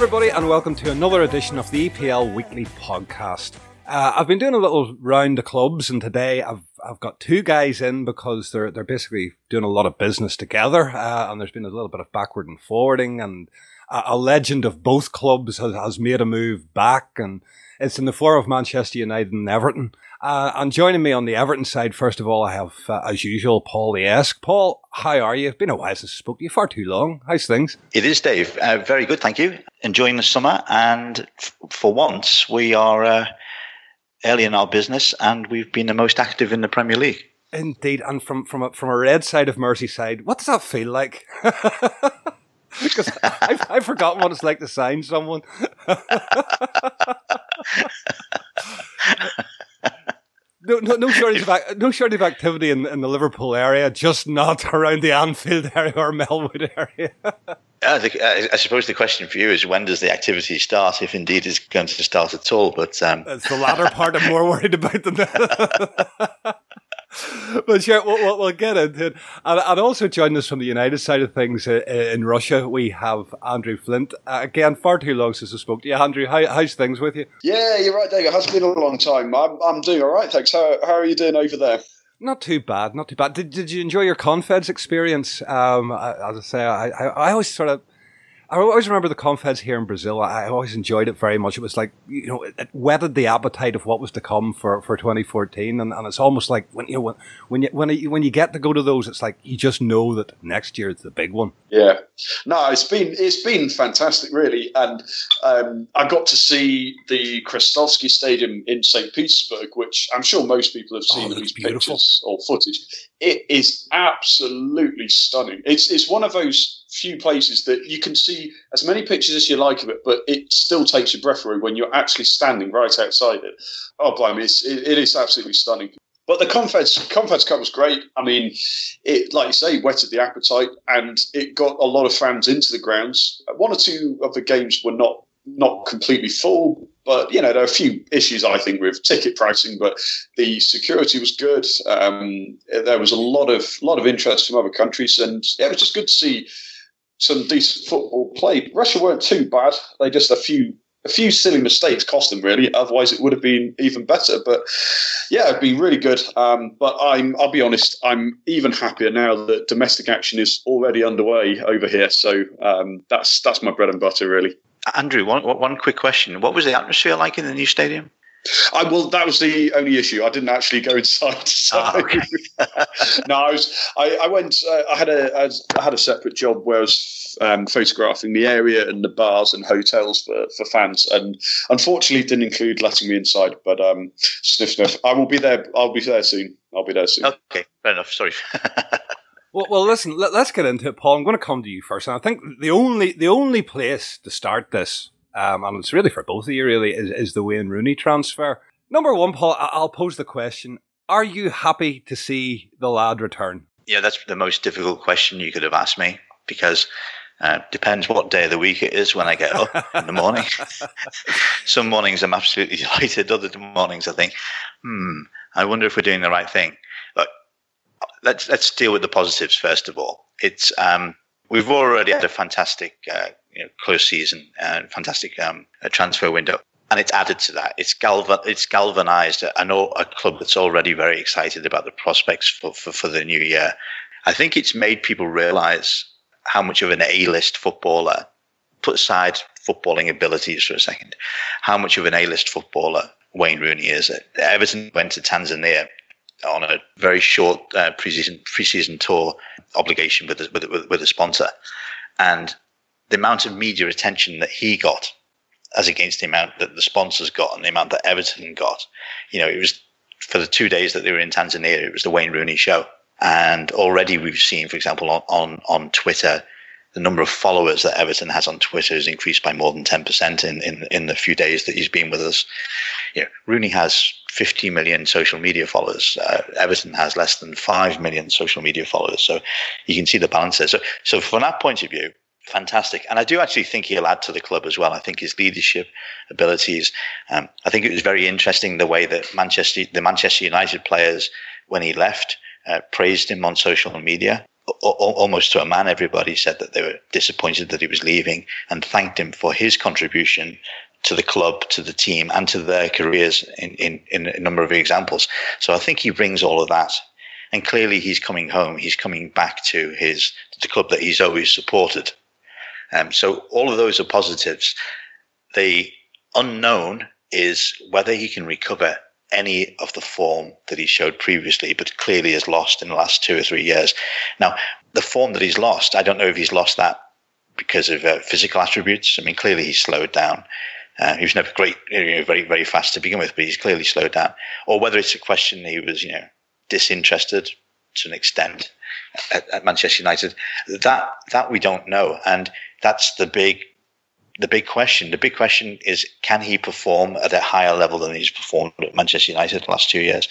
everybody, and welcome to another edition of the EPL Weekly Podcast. Uh, I've been doing a little round the clubs, and today I've I've got two guys in because they're they're basically doing a lot of business together, uh, and there's been a little bit of backward and forwarding, and a, a legend of both clubs has, has made a move back, and it's in the form of Manchester United and Everton. Uh, and joining me on the Everton side, first of all, I have, uh, as usual, Paul the Esk. Paul, how are you? It's been a while since I spoke to you. Far too long. How's things? It is, Dave. Uh, very good, thank you. Enjoying the summer, and f- for once, we are uh, early in our business, and we've been the most active in the Premier League. Indeed, and from from a, from a red side of Merseyside, what does that feel like? Because I've, I've forgotten what it's like to sign someone. no, no, no shortage of ac- no shortage of activity in, in the Liverpool area, just not around the Anfield area or Melwood area. I, think, I, I suppose the question for you is when does the activity start, if indeed it's going to start at all? But um, It's the latter part I'm more worried about than that. but sure, we'll, we'll, we'll get into it. And, and also joining us from the United side of things uh, in Russia, we have Andrew Flint. Uh, again, far too long since I spoke to you. Andrew, how, how's things with you? Yeah, you're right, David. It has been a long time. I'm, I'm doing all right, thanks. How, how are you doing over there? Not too bad, not too bad. Did, did you enjoy your Confeds experience? Um, as I say, I, I, I always sort of I always remember the Confeds here in Brazil. I always enjoyed it very much. It was like you know, it, it whetted the appetite of what was to come for, for 2014, and, and it's almost like when you know when when you when you, when you get to go to those, it's like you just know that next year it's the big one. Yeah, no, it's been it's been fantastic, really, and um, I got to see the Krestovsky Stadium in St. Petersburg, which I'm sure most people have seen Oh, at that's least beautiful. pictures or footage. It is absolutely stunning. It's it's one of those few places that you can see as many pictures as you like of it, but it still takes your breath away when you're actually standing right outside it. Oh, blimey, it's, it, it is absolutely stunning. But the Confeds Confeds Cup was great. I mean, it like you say whetted the appetite, and it got a lot of fans into the grounds. One or two of the games were not not completely full, but you know there are a few issues I think with ticket pricing, but the security was good. Um, there was a lot of lot of interest from other countries, and yeah, it was just good to see some decent football played. Russia weren't too bad. They just a few a few silly mistakes cost them really. Otherwise, it would have been even better. But yeah, it'd been really good. Um, but I'm I'll be honest, I'm even happier now that domestic action is already underway over here. So um, that's that's my bread and butter really. Andrew, one, one quick question: What was the atmosphere like in the new stadium? I well, that was the only issue. I didn't actually go inside. So. Ah, okay. no, I was. I, I went. Uh, I had a. I was- I had a separate job where I was um, photographing the area and the bars and hotels for, for fans, and unfortunately, didn't include letting me inside. But um, sniff, sniff. I will be there. I'll be there soon. I'll be there soon. Okay, fair enough. Sorry. Well, well, listen. Let, us get into it, Paul. I'm going to come to you first, and I think the only the only place to start this, um, and it's really for both of you, really, is, is the Wayne Rooney transfer. Number one, Paul. I'll pose the question: Are you happy to see the lad return? yeah, that's the most difficult question you could have asked me because uh, depends what day of the week it is when I get up in the morning. Some mornings I'm absolutely delighted. Other mornings I think, hmm, I wonder if we're doing the right thing. Look, let's let's deal with the positives first of all. It's um, we've already had a fantastic uh, you know, close season and fantastic um, uh, transfer window. And it's added to that. It's galvan. It's galvanized. I know a club that's already very excited about the prospects for, for, for the new year. I think it's made people realize how much of an A-list footballer, put aside footballing abilities for a second, how much of an A-list footballer Wayne Rooney is. Everton went to Tanzania on a very short uh, preseason preseason tour obligation with a, with, with, with a sponsor, and the amount of media attention that he got, as against the amount that the sponsors got and the amount that Everton got, you know, it was for the two days that they were in Tanzania, it was the Wayne Rooney show. And already we've seen, for example, on, on, on Twitter, the number of followers that Everton has on Twitter has increased by more than 10% in, in, in the few days that he's been with us. You know, Rooney has 50 million social media followers. Uh, Everton has less than 5 million social media followers. So you can see the balance there. So, so from that point of view, fantastic. And I do actually think he'll add to the club as well. I think his leadership abilities. Um, I think it was very interesting the way that Manchester, the Manchester United players, when he left, uh, praised him on social media. almost to a man, everybody said that they were disappointed that he was leaving and thanked him for his contribution to the club, to the team, and to their careers in, in, in a number of examples. So I think he brings all of that. And clearly he's coming home. He's coming back to his the club that he's always supported. Um, so all of those are positives. The unknown is whether he can recover any of the form that he showed previously, but clearly has lost in the last two or three years. Now, the form that he's lost, I don't know if he's lost that because of uh, physical attributes. I mean, clearly he's slowed down. Uh, he was never great, you know, very, very fast to begin with, but he's clearly slowed down. Or whether it's a question he was, you know, disinterested to an extent at, at Manchester United. That that we don't know, and that's the big the big question. The big question is can he perform at a higher level than he's performed at Manchester United the last two years?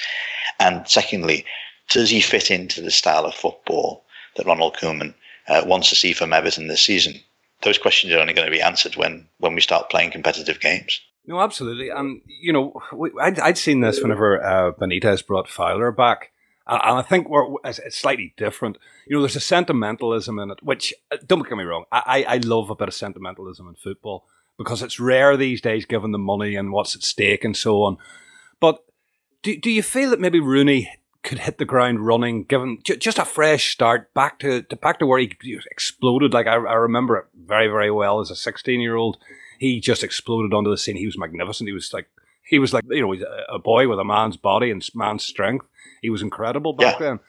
And secondly, does he fit into the style of football that Ronald Koeman uh, wants to see from Everton this season? Those questions are only going to be answered when, when we start playing competitive games. No, absolutely. And, you know, I'd, I'd seen this whenever uh, Benitez brought Fowler back. And I think we're, it's slightly different. You know, there's a sentimentalism in it, which, uh, don't get me wrong, I, I love a bit of sentimentalism in football because it's rare these days given the money and what's at stake and so on. But do, do you feel that maybe Rooney could hit the ground running, given just a fresh start back to, to back to where he exploded? Like I, I remember it very, very well as a 16 year old. He just exploded onto the scene. He was magnificent. He was like, he was like, you know, a boy with a man's body and man's strength. He was incredible back yeah. then.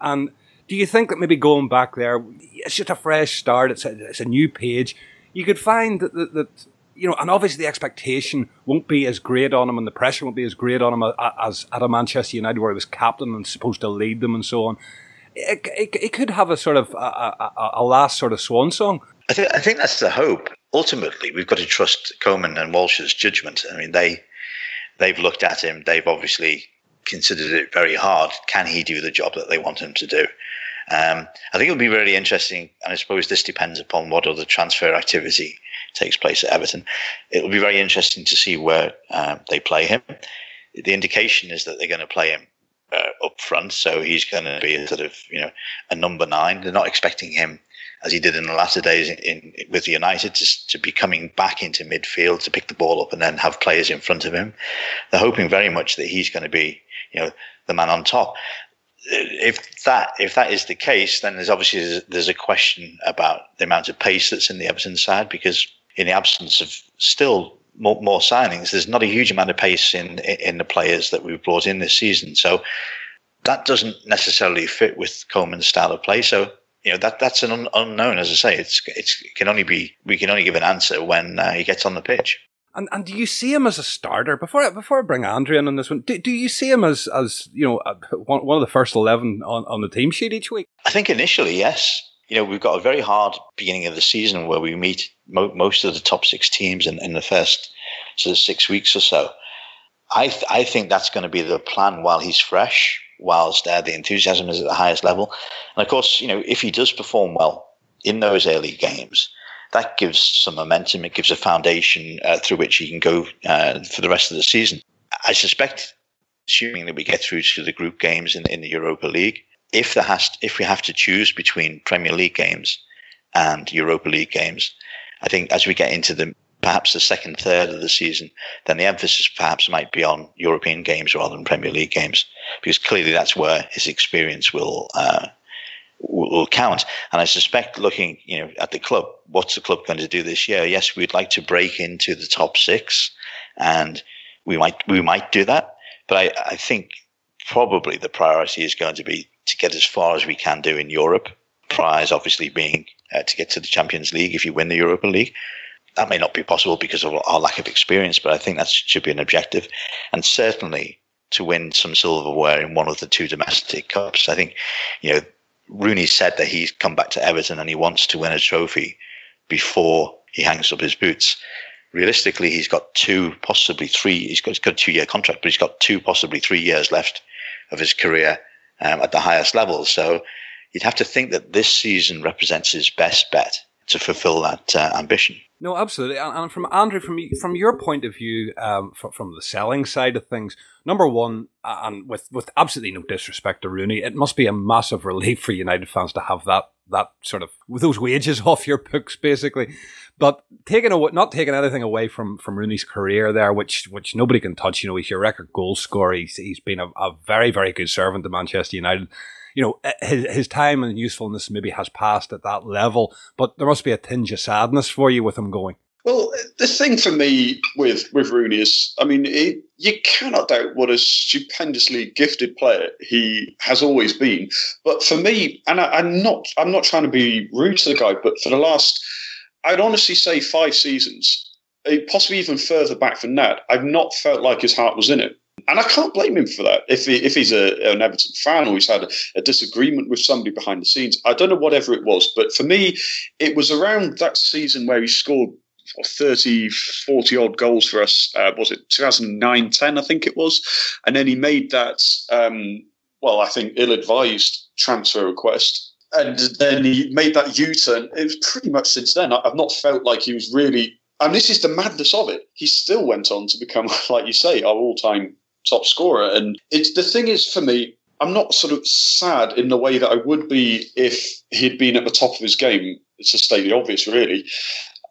And do you think that maybe going back there, it's just a fresh start, it's a, it's a new page, you could find that, that, that, you know, and obviously the expectation won't be as great on him and the pressure won't be as great on him as at a Manchester United where he was captain and supposed to lead them and so on. It, it, it could have a sort of a, a, a last sort of swan song. I think, I think that's the hope. Ultimately, we've got to trust Koeman and Walsh's judgment. I mean, they they've looked at him. They've obviously considered it very hard. Can he do the job that they want him to do? Um, I think it'll be really interesting, and I suppose this depends upon what other transfer activity takes place at Everton. It'll be very interesting to see where um, they play him. The indication is that they're going to play him uh, up front, so he's going to be a sort of you know a number nine. They're not expecting him as he did in the latter days in, in, with United to, to be coming back into midfield to pick the ball up and then have players in front of him. They're hoping very much that he's going to be you know the man on top. If that if that is the case, then there's obviously there's a question about the amount of pace that's in the Everton side because in the absence of still more, more signings, there's not a huge amount of pace in in the players that we've brought in this season. So that doesn't necessarily fit with Koeman's style of play. So you know that that's an un- unknown. As I say, it's it's it can only be we can only give an answer when uh, he gets on the pitch. And and do you see him as a starter before before I bring Andrew in on this one? Do, do you see him as as you know one, one of the first eleven on, on the team sheet each week? I think initially, yes. You know, we've got a very hard beginning of the season where we meet mo- most of the top six teams in, in the first sort of six weeks or so. I th- I think that's going to be the plan while he's fresh, whilst uh, the enthusiasm is at the highest level, and of course, you know, if he does perform well in those early games that gives some momentum. It gives a foundation uh, through which he can go uh, for the rest of the season. I suspect, assuming that we get through to the group games in, in the Europa League, if there has, if we have to choose between Premier League games and Europa League games, I think as we get into the perhaps the second third of the season, then the emphasis perhaps might be on European games rather than Premier League games, because clearly that's where his experience will uh, will count. And I suspect looking, you know, at the club, what's the club going to do this year? Yes, we'd like to break into the top six and we might, we might do that. But I, I think probably the priority is going to be to get as far as we can do in Europe. Prize obviously being uh, to get to the Champions League if you win the Europa League. That may not be possible because of our lack of experience, but I think that should be an objective. And certainly to win some silverware in one of the two domestic cups. I think, you know, Rooney said that he's come back to Everton and he wants to win a trophy before he hangs up his boots. Realistically, he's got two, possibly three. He's got, he's got a two-year contract, but he's got two, possibly three years left of his career um, at the highest level. So you'd have to think that this season represents his best bet to fulfill that uh, ambition. No, absolutely. And, from Andrew, from from your point of view, um, from, from the selling side of things, number one, and with with absolutely no disrespect to Rooney, it must be a massive relief for United fans to have that that sort of those wages off your books, basically. But taking away, not taking anything away from from Rooney's career there, which which nobody can touch. You know, he's your record goal scorer. He's he's been a, a very very good servant to Manchester United you know, eh, his, his time and usefulness maybe has passed at that level, but there must be a tinge of sadness for you with him going. Well, the thing for me with with Rooney is, I mean, you cannot doubt what a stupendously gifted player he has always been. But for me, and I, I'm not, I'm not trying to be rude to the guy, but for the last, I'd honestly say five seasons, eh, possibly even further back than that, I've not felt like his heart was in it. And I can't blame him for that. If he, if he's a, an Everton fan or he's had a, a, disagreement with somebody behind the scenes, I don't know whatever it was. But for me, it was around that season where he scored 30, 40 odd goals for us. Uh, was it 2009 10, I think it was? And then he made that, um, well, I think ill advised transfer request. And then he made that U turn. It was pretty much since then. I've not felt like he was really and this is the madness of it. He still went on to become, like you say, our all-time top scorer. And it's the thing is for me, I'm not sort of sad in the way that I would be if he'd been at the top of his game. It's to state the obvious, really,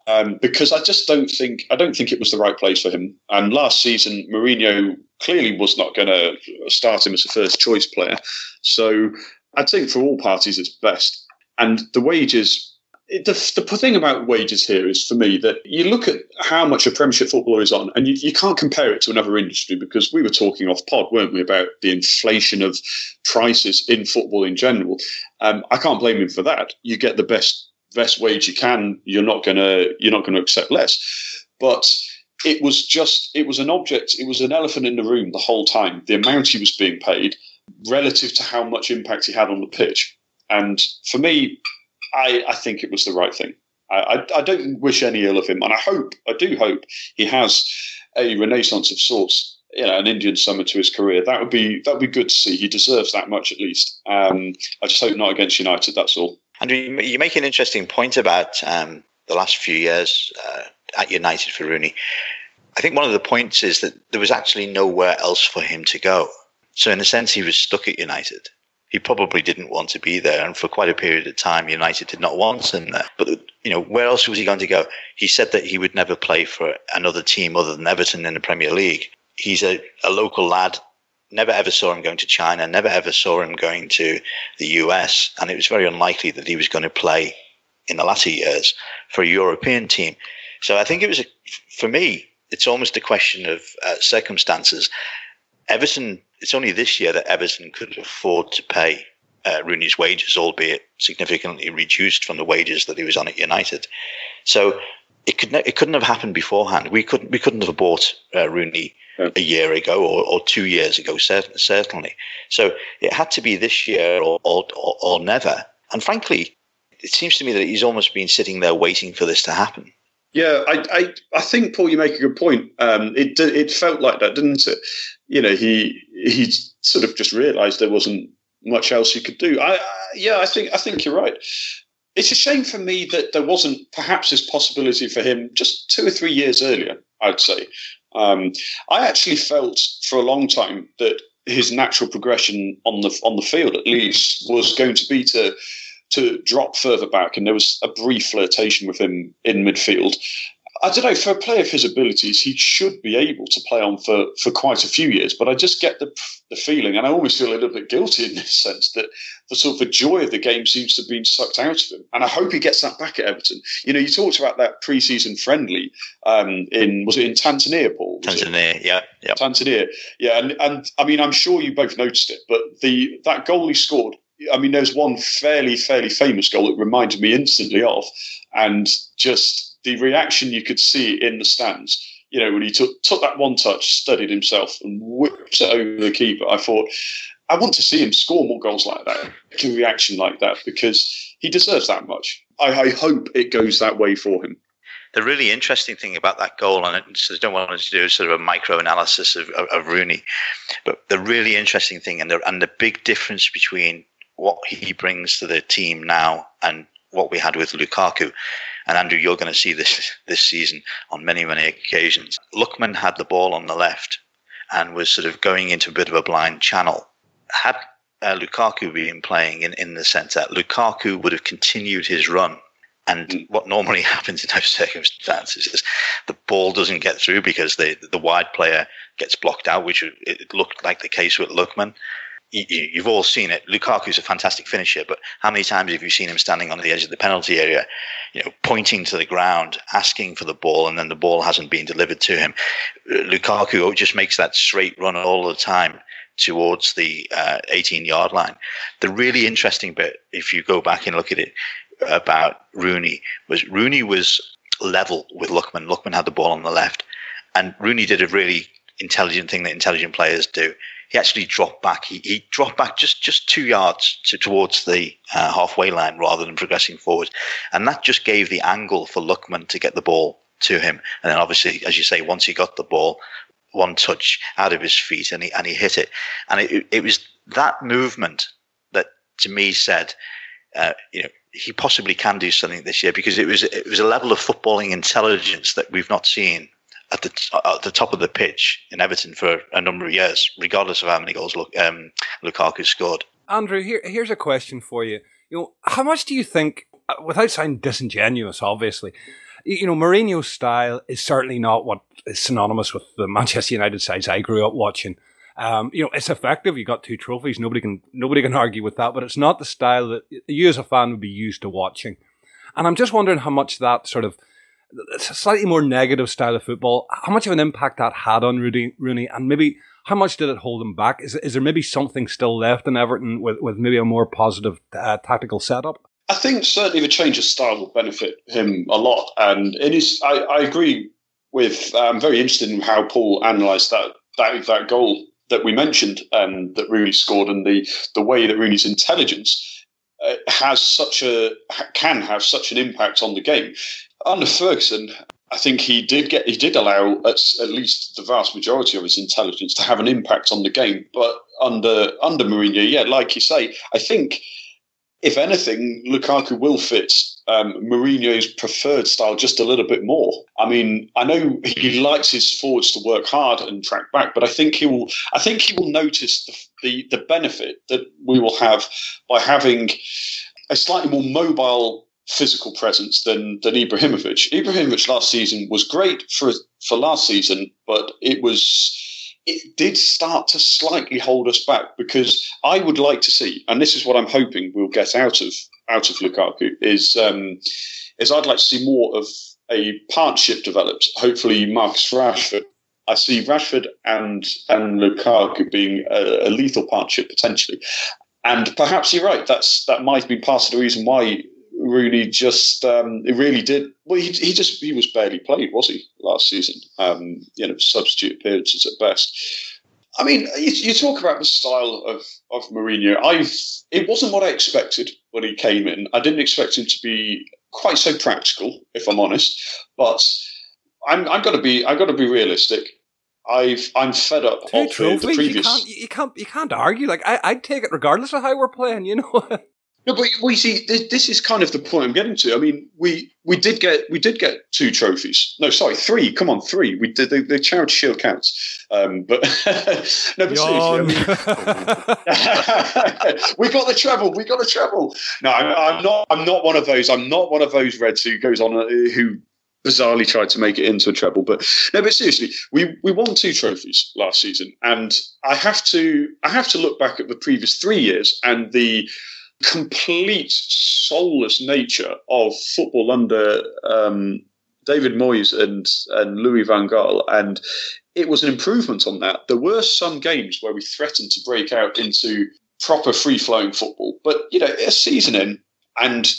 um, because I just don't think I don't think it was the right place for him. And last season, Mourinho clearly was not going to start him as a first choice player. So I think for all parties, it's best. And the wages the, the thing about wages here is for me that you look at how much a Premiership footballer is on, and you, you can't compare it to another industry because we were talking off pod, weren't we, about the inflation of prices in football in general. Um, I can't blame him for that. You get the best best wage you can. You're not gonna you're not gonna accept less, but it was just it was an object. It was an elephant in the room the whole time. The amount he was being paid relative to how much impact he had on the pitch. And for me, I, I think it was the right thing. I, I, I, don't wish any ill of him, and I hope, I do hope, he has a renaissance of sorts. You know, an Indian summer to his career. That would be that would be good to see. He deserves that much at least. Um, I just hope not against United. That's all. Andrew, you make an interesting point about um, the last few years uh, at United for Rooney. I think one of the points is that there was actually nowhere else for him to go. So in a sense, he was stuck at United he probably didn't want to be there. And for quite a period of time, United did not want him there. But, you know, where else was he going to go? He said that he would never play for another team other than Everton in the Premier League. He's a, a local lad. Never ever saw him going to China, never ever saw him going to the US. And it was very unlikely that he was going to play in the latter years for a European team. So I think it was, a, for me, it's almost a question of uh, circumstances. Everton it's only this year that Everton could afford to pay uh, Rooney's wages, albeit significantly reduced from the wages that he was on at United. So it could ne- it couldn't have happened beforehand. We couldn't we couldn't have bought uh, Rooney a year ago or, or two years ago, cert- certainly. So it had to be this year or, or, or, never. And frankly, it seems to me that he's almost been sitting there waiting for this to happen. Yeah, I, I, I think Paul, you make a good point. Um, it it felt like that, didn't it? You know, he he sort of just realised there wasn't much else he could do. I, I, yeah, I think I think you're right. It's a shame for me that there wasn't perhaps this possibility for him just two or three years earlier. I'd say. Um, I actually felt for a long time that his natural progression on the on the field, at least, was going to be to to drop further back, and there was a brief flirtation with him in midfield. I don't know, for a player of his abilities, he should be able to play on for, for quite a few years. But I just get the, the feeling, and I almost feel a little bit guilty in this sense, that the sort of the joy of the game seems to have been sucked out of him. And I hope he gets that back at Everton. You know, you talked about that pre-season friendly um, in, was it in Tanzania, Paul? Tanzania, it? yeah. yeah. Tanzania, yeah. And, and I mean, I'm sure you both noticed it, but the that goal he scored I mean, there's one fairly, fairly famous goal that reminded me instantly of, and just the reaction you could see in the stands. You know, when he took took that one touch, studied himself, and whipped it over the keeper. I thought, I want to see him score more goals like that, a reaction like that, because he deserves that much. I, I hope it goes that way for him the really interesting thing about that goal, and I don't want to do sort of a micro analysis of, of, of, Rooney, but the really interesting thing and the, and the big difference between what he brings to the team now and what we had with Lukaku. And Andrew, you're going to see this this season on many many occasions. Lookman had the ball on the left and was sort of going into a bit of a blind channel. Had uh, Lukaku been playing in, in the centre, Lukaku would have continued his run. And what normally happens in those circumstances is the ball doesn't get through because the the wide player gets blocked out, which it looked like the case with Lookman you, have all seen it. Lukaku's a fantastic finisher, but how many times have you seen him standing on the edge of the penalty area, you know, pointing to the ground, asking for the ball, and then the ball hasn't been delivered to him? Lukaku just makes that straight run all the time towards the uh, 18 yard line. The really interesting bit, if you go back and look at it, about Rooney was Rooney was level with Lookman. Lookman had the ball on the left, and Rooney did a really intelligent thing that intelligent players do he actually dropped back. He, he dropped back just, just two yards to, towards the uh, halfway line rather than progressing forward. And that just gave the angle for Lookman to get the ball to him. And then obviously, as you say, once he got the ball, one touch out of his feet and he, and he hit it. And it, it was that movement that to me said, uh, you know, he possibly can do something this year because it was it was a level of footballing intelligence that we've not seen at the at the top of the pitch in Everton for a number of years, regardless of how many goals um, Lukaku scored. Andrew, here, here's a question for you. You know, how much do you think, uh, without sounding disingenuous, obviously, you know, Mourinho's style is certainly not what is synonymous with the Manchester United sides I grew up watching. Um, you know, it's effective. You got two trophies. Nobody can nobody can argue with that. But it's not the style that you as a fan would be used to watching. And I'm just wondering how much that sort of slightly more negative style of football, how much of an impact that had on Rudy, Rooney, and maybe how much did it hold him back? Is, is there maybe something still left in Everton with, with maybe a more positive uh, tactical setup? I think certainly the change of style will benefit him a lot, and it is. I, I agree with. I'm very interested in how Paul analysed that that that goal that we mentioned um, that Rooney scored, and the the way that Rooney's intelligence uh, has such a can have such an impact on the game under Ferguson, I think he did get he did allow at, at, least the vast majority of his intelligence to have an impact on the game. But under under Mourinho, yeah, like you say, I think if anything, Lukaku will fit um, Mourinho's preferred style just a little bit more. I mean, I know he likes his forwards to work hard and track back, but I think he will. I think he will notice the the, the benefit that we will have by having a slightly more mobile physical presence than than Ibrahimovic. Ibrahimovic last season was great for for last season, but it was it did start to slightly hold us back because I would like to see, and this is what I'm hoping we'll get out of out of Lukaku is um, is I'd like to see more of a partnership developed. Hopefully, Marcus Rashford. I see Rashford and and Lukaku being a, a lethal partnership potentially, and perhaps you're right. That's that might be part of the reason why Rooney just um, it really did well. He, he just he was barely played, was he last season? Um, you know, substitute appearances at best. I mean, you, you, talk about the style of of Mourinho. I've it wasn't what I expected when he came in. I didn't expect him to be quite so practical, if I'm honest. But I'm I'm got to be I've got to be realistic. I've I'm fed up Two of trophies, the previous. You can't, you can't you can't argue. Like I, I'd take it regardless of how we're playing. You know. No, but we see this, this, is kind of the point I'm getting to. I mean, we we did get we did get two trophies. No, sorry, three. Come on, three. We did the, the charity shield counts. Um, but no, but seriously, I mean, we got the treble. We got the treble. No, I'm, I'm, not. I'm not one of those. I'm not one of those Reds who goes on uh, who bizarrely tried to make it into a treble. But no, but seriously, we we won two trophies last season, and I have to I have to look back at the previous three years and the complete soulless nature of football under um, David Moyes and and Louis van Gaal, and it was an improvement on that. There were some games where we threatened to break out into proper free flowing football, but you know, a season in, and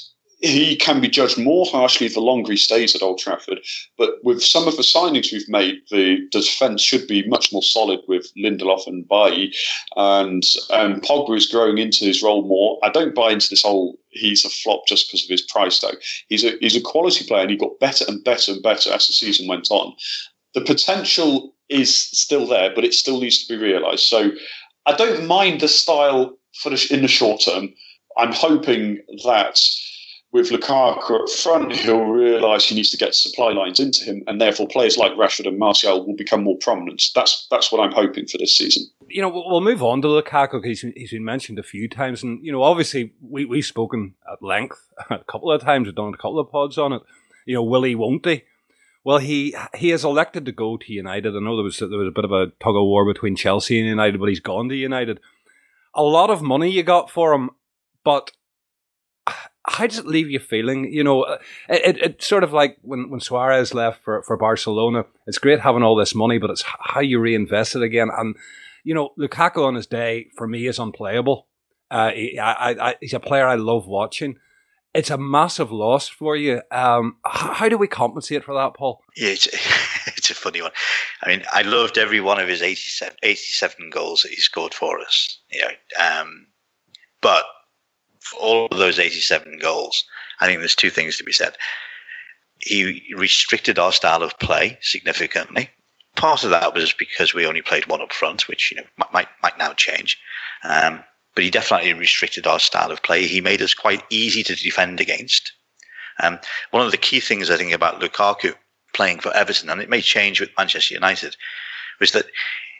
he can be judged more harshly the longer he stays at Old Trafford. But with some of the signings we've made, the defence should be much more solid with Lindelof and Bailly. And, and Pogba is growing into his role more. I don't buy into this whole he's a flop just because of his price tag. He's a, he's a quality player and he got better and better and better as the season went on. The potential is still there, but it still needs to be realised. So I don't mind the style for the, in the short term. I'm hoping that with Lukaku up front, he'll realise he needs to get supply lines into him, and therefore players like Rashford and Martial will become more prominent. That's that's what I'm hoping for this season. You know, we'll move on to Lukaku. He's, he's been mentioned a few times, and you know, obviously we we've spoken at length a couple of times. We've done a couple of pods on it. You know, will he? Won't he? Well, he he has elected to go to United. I know there was there was a bit of a tug of war between Chelsea and United, but he's gone to United. A lot of money you got for him, but how does it leave you feeling? You know, uh, it, it, it's sort of like when, when Suarez left for, for Barcelona. It's great having all this money, but it's how you reinvest it again. And, you know, Lukaku on his day, for me, is unplayable. Uh, he, I, I, he's a player I love watching. It's a massive loss for you. Um, how, how, do we compensate for that, Paul? Yeah, it's, it's a funny one. I mean, I loved every one of his 87, 87 goals that he scored for us. You know, um, but for all of those 87 goals, I think there's two things to be said. He restricted our style of play significantly. Part of that was because we only played one up front, which you know might might now change. Um, but he definitely restricted our style of play. He made us quite easy to defend against. Um, one of the key things I think about Lukaku playing for Everton, and it may change with Manchester United, was that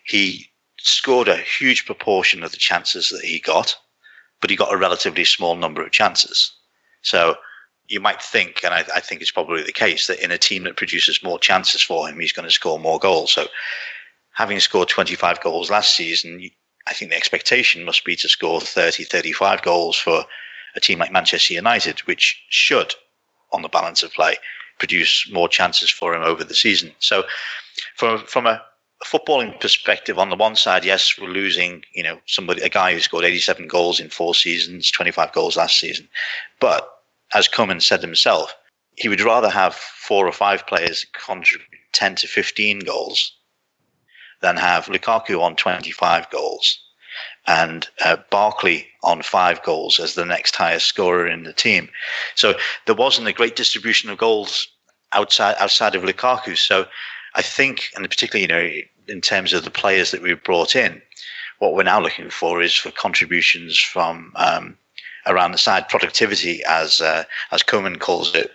he scored a huge proportion of the chances that he got but he got a relatively small number of chances. So you might think, and I, I, think it's probably the case, that in a team that produces more chances for him, he's going to score more goals. So having scored 25 goals last season, I think the expectation must be to score 30, 35 goals for a team like Manchester United, which should, on the balance of play, produce more chances for him over the season. So from, from a footballing perspective, on the one side, yes, we're losing, you know, somebody, a guy who scored 87 goals in four seasons, 25 goals last season. But as Koeman said himself, he would rather have four or five players contribute 10 to 15 goals than have Lukaku on 25 goals and uh, Barkley on five goals as the next highest scorer in the team. So there wasn't a great distribution of goals outside outside of Lukaku. So I think, and particularly, you know, in terms of the players that we've brought in, what we're now looking for is for contributions from um, around the side, productivity, as uh, as Koeman calls it,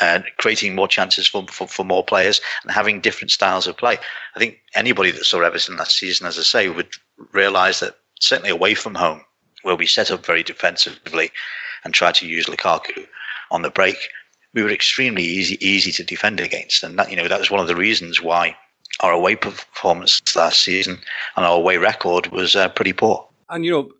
and creating more chances for, for, for more players and having different styles of play. I think anybody that saw Everton last season, as I say, would realise that certainly away from home, where we set up very defensively and try to use Lukaku on the break, we were extremely easy easy to defend against, and that you know that was one of the reasons why our away performance last season and our away record was uh, pretty poor. And you know,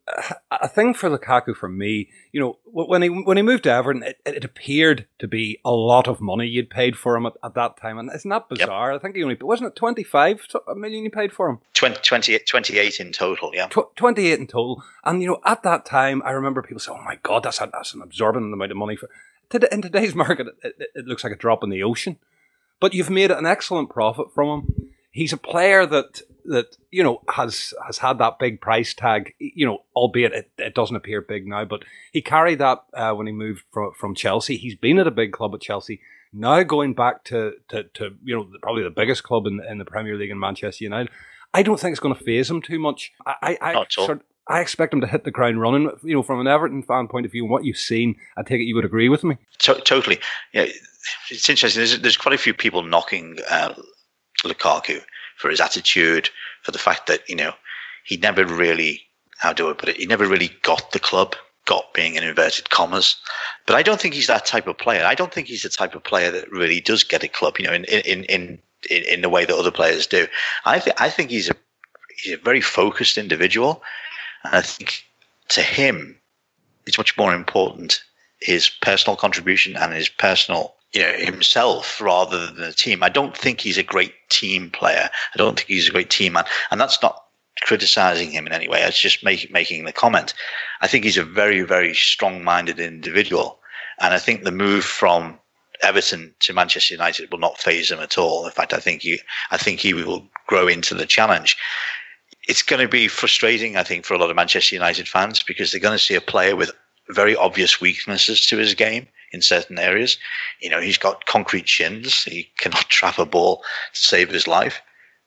a thing for Lukaku for me, you know, when he when he moved to Everton, it, it appeared to be a lot of money you'd paid for him at, at that time, and isn't that bizarre? Yep. I think he only wasn't it twenty five million you paid for him. 20, 28, 28 in total, yeah, Tw- twenty eight in total. And you know, at that time, I remember people saying, "Oh my god, that's a, that's an absorbent amount of money for." In today's market, it, it looks like a drop in the ocean. But you've made an excellent profit from him he's a player that that you know has has had that big price tag. You know, albeit it, it doesn't appear big now, but he carried that uh, when he moved from from Chelsea. He's been at a big club at Chelsea. Now going back to to, to you know probably the biggest club in in the Premier League in Manchester United. I don't think it's going to phase him too much. I I, I sort I expect him to hit the ground running. You know, from an Everton fan point of view, and what you've seen, I take it you would agree with me. To- totally. Yeah, it's interesting. There's, there's quite a few people knocking uh, Lukaku for his attitude, for the fact that, you know, he never really, how do I put it, he never really got the club, got being in inverted commas. But I don't think he's that type of player. I don't think he's the type of player that really does get a club, you know, in, in, in, in, in the way that other players do. I, th- I think he's a, he's a very focused individual. And I think to him, it's much more important his personal contribution and his personal you know himself rather than the team. I don't think he's a great team player. I don't think he's a great team man, and that's not criticizing him in any way. It's just make, making the comment. I think he's a very very strong minded individual, and I think the move from Everton to Manchester United will not phase him at all. In fact, I think he I think he will grow into the challenge. It's going to be frustrating, I think, for a lot of Manchester United fans because they're going to see a player with very obvious weaknesses to his game in certain areas. You know, he's got concrete shins. He cannot trap a ball to save his life.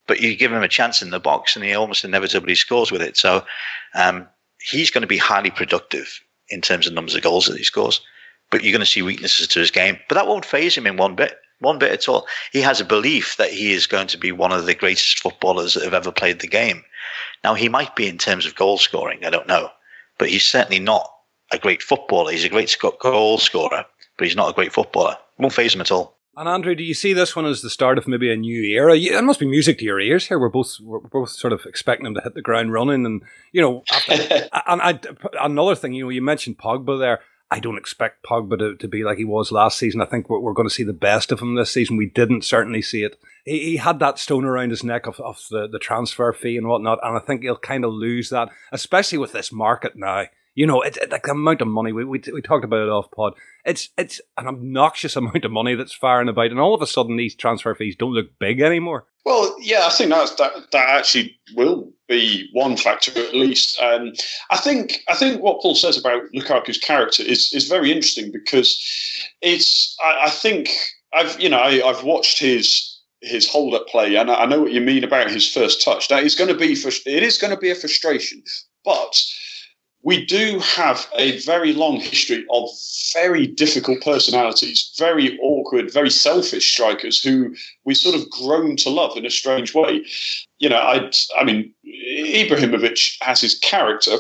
But you give him a chance in the box and he almost inevitably scores with it. So um, he's going to be highly productive in terms of numbers of goals that he scores. but you're going to see weaknesses to his game. But that won't phase him in one bit, one bit at all. He has a belief that he is going to be one of the greatest footballers that have ever played the game. Now, he might be in terms of goal scoring, I don't know, but he's certainly not a great footballer. He's a great goal scorer, but he's not a great footballer. It won't phase him at all. And Andrew, do you see this one as the start of maybe a new era? It must be music to your ears here. We're both we're both sort of expecting him to hit the ground running, and you know, after, and I, another thing, you know, you mentioned Pogba there. I don't expect Pogba to, to be like he was last season. I think we're, we're going to see the best of him this season. We didn't certainly see it. He, he had that stone around his neck of, of the, the transfer fee and whatnot, and I think he'll kind of lose that, especially with this market now. You know, it's it, like the amount of money we, we we talked about it off pod. It's it's an obnoxious amount of money that's firing about, and all of a sudden these transfer fees don't look big anymore. Well, yeah, I think that's, that that actually will be one factor at least. Um, I think I think what Paul says about Lukaku's character is is very interesting because it's I, I think I've you know I, have watched his his hold up play and I know what you mean about his first touch. That is going to be for, it is going to be a frustration, but we do have a very long history of very difficult personalities, very awkward, very selfish strikers who we sort of grown to love in a strange way. You know, I, I mean, Ibrahimovic has his character.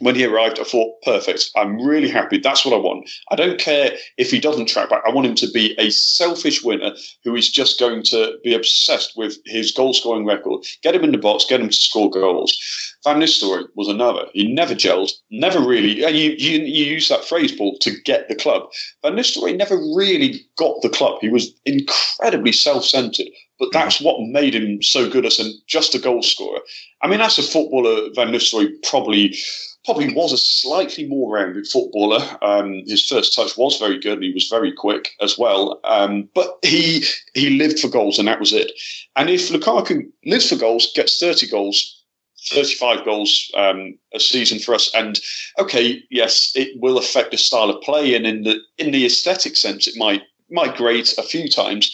When he arrived, I thought, perfect. I'm really happy. That's what I want. I don't care if he doesn't track back. I want him to be a selfish winner who is just going to be obsessed with his goal scoring record. Get him in the box, get him to score goals. Van Nistelrooy was another. He never gelled, never really. Uh, you, you, you use that phrase, Paul, to get the club. Van Nistelrooy never really got the club. He was incredibly self-centered, but mm-hmm. that's what made him so good as an, just a goal scorer. I mean, as a footballer, Van Nistelrooy probably probably was a slightly more rounded footballer. Um, his first touch was very good, and he was very quick as well. Um, but he he lived for goals, and that was it. And if Lukaku lives for goals, gets thirty goals 35 goals um, a season for us. And okay, yes, it will affect the style of play, and in the in the aesthetic sense, it might migrate a few times.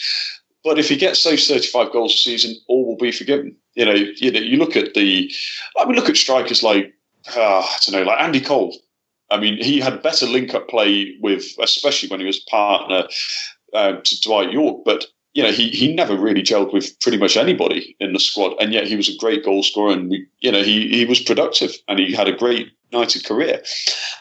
But if he gets those 35 goals a season, all will be forgiven. You know, you know, you look at the, I mean, look at strikers like, uh, I don't know, like Andy Cole. I mean, he had better link-up play with, especially when he was partner uh, to Dwight Yorke, But you know, he, he never really gelled with pretty much anybody in the squad, and yet he was a great goal scorer, and we, you know, he, he was productive, and he had a great United career.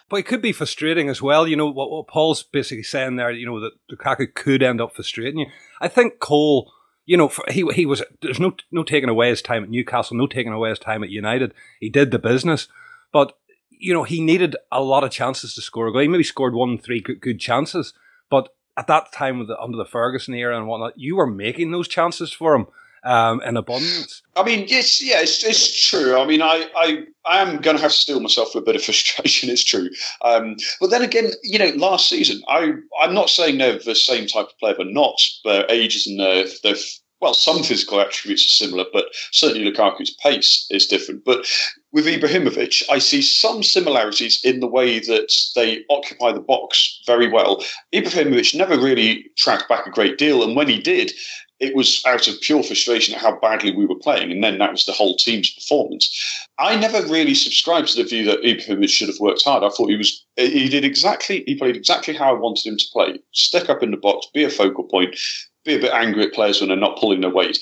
But it could be frustrating as well. You know what, what Paul's basically saying there. You know that Lukaku could end up frustrating you. I think Cole. You know, he he was. There's no no taking away his time at Newcastle, no taking away his time at United. He did the business, but you know he needed a lot of chances to score a goal. He maybe scored one, three good, good chances, but at that time the, under the Ferguson era and whatnot, you were making those chances for him um, in abundance. I mean, it's yeah, it's, it's true. I mean, I I, I am going to have to steel myself with a bit of frustration. It's true, um, but then again, you know, last season, I I'm not saying they're the same type of player, but not their ages and their well, some physical attributes are similar, but certainly Lukaku's pace is different. But with Ibrahimovic, I see some similarities in the way that they occupy the box very well. Ibrahimovic never really tracked back a great deal, and when he did, it was out of pure frustration at how badly we were playing, and then that was the whole team's performance. I never really subscribed to the view that Ibrahimovic should have worked hard. I thought he was he did exactly he played exactly how I wanted him to play: stick up in the box, be a focal point, be a bit angry at players when they're not pulling their weight.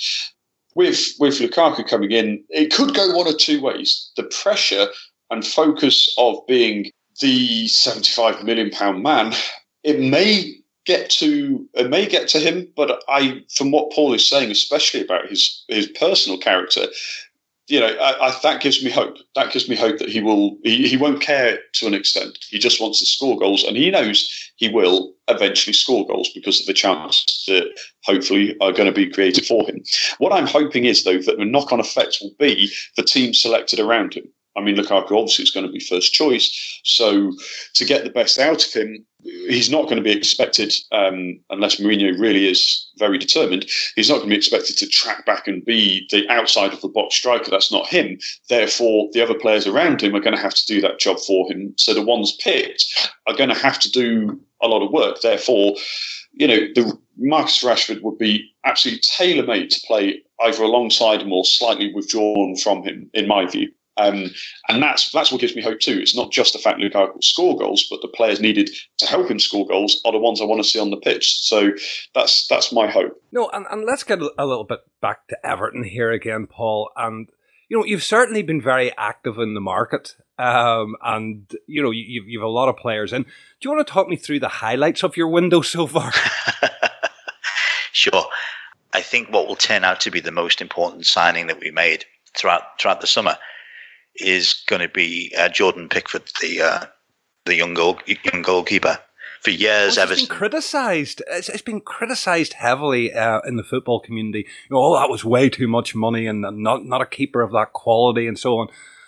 With with Lukaku coming in, it could go one or two ways. The pressure and focus of being the seventy-five million pound man, it may get to it may get to him, but I, from what Paul is saying, especially about his his personal character, you know, I, I, that gives me hope. That gives me hope that he will. He, he won't care to an extent. He just wants to score goals, and he knows he will eventually score goals because of the chances that hopefully are going to be created for him. What I'm hoping is, though, that the knock-on effect will be the team selected around him. I mean, Lukaku obviously is going to be first choice. So to get the best out of him, he's not going to be expected, um, unless Mourinho really is very determined, he's not going to be expected to track back and be the outside of the box striker. That's not him. Therefore, the other players around him are going to have to do that job for him. So the ones picked are going to have to do a lot of work. Therefore, you know, the Marcus Rashford would be absolutely tailor made to play either alongside him or slightly withdrawn from him, in my view. Um, and that's that's what gives me hope too. It's not just the fact Lukaku will score goals, but the players needed to help him score goals are the ones I want to see on the pitch. So that's that's my hope. No, and, and let's get a little bit back to Everton here again, Paul. And you know, you've certainly been very active in the market, um, and you know, you, you've a lot of players in. Do you want to talk me through the highlights of your window so far? sure. I think what will turn out to be the most important signing that we made throughout throughout the summer is going to be uh, Jordan Pickford, the uh, the young goal young goalkeeper. For years, well, it's been criticised. It's, it's been criticised heavily uh, in the football community. You know, oh, that was way too much money, and not not a keeper of that quality, and so on.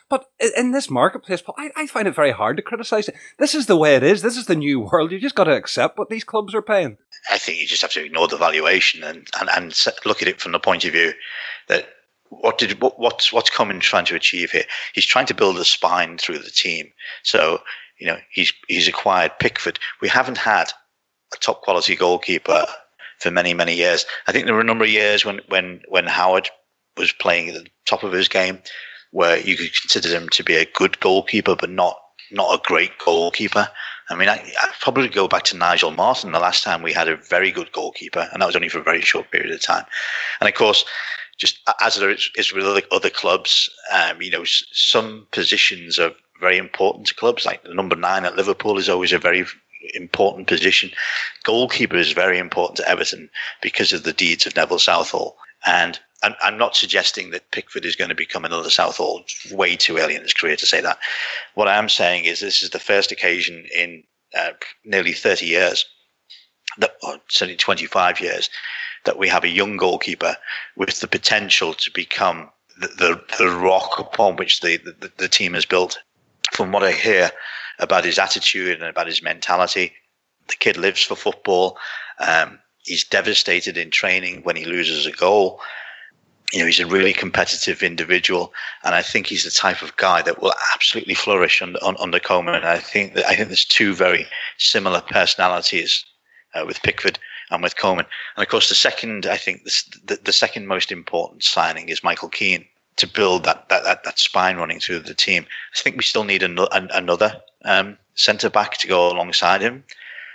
But in this marketplace, I, I find it very hard to criticise it. This is the way it is. This is the new world. You just got to accept what these clubs are paying. I think you just have to ignore the valuation and, and, and look at it from the point of view that what did what, what's what's Koeman trying to achieve here? He's trying to build a spine through the team. So you know he's he's acquired Pickford. We haven't had a top quality goalkeeper for many many years. I think there were a number of years when when when Howard was playing at the top of his game where you could consider him to be a good goalkeeper, but not not a great goalkeeper. I mean, I, would probably go back to Nigel Martyn the last time we had a very good goalkeeper, and that was only for a very short period of time. And of course, just as there is with other, other clubs, um, you know, some positions are very important to clubs. Like the number nine at Liverpool is always a very important position. Goalkeeper is very important to Everton because of the deeds of Neville Southall. And I'm, I'm not suggesting that Pickford is going to become another Southall. Way too early in his career to say that. What I am saying is this is the first occasion in uh, nearly 30 years, that, or certainly 25 years, that we have a young goalkeeper with the potential to become the, the, the rock upon which the, the, the team is built. From what I hear about his attitude and about his mentality, the kid lives for football. Um, he's devastated in training when he loses a goal. You know, he's a really competitive individual, and I think he's the type of guy that will absolutely flourish under, under Koeman. And I think that I think there's two very similar personalities uh, with Pickford and with Koeman. And of course, the second, I think, the, the second most important signing is Michael Keane to build that, that, that, that spine running through the team. I think we still need an, an, another um, centre back to go alongside him.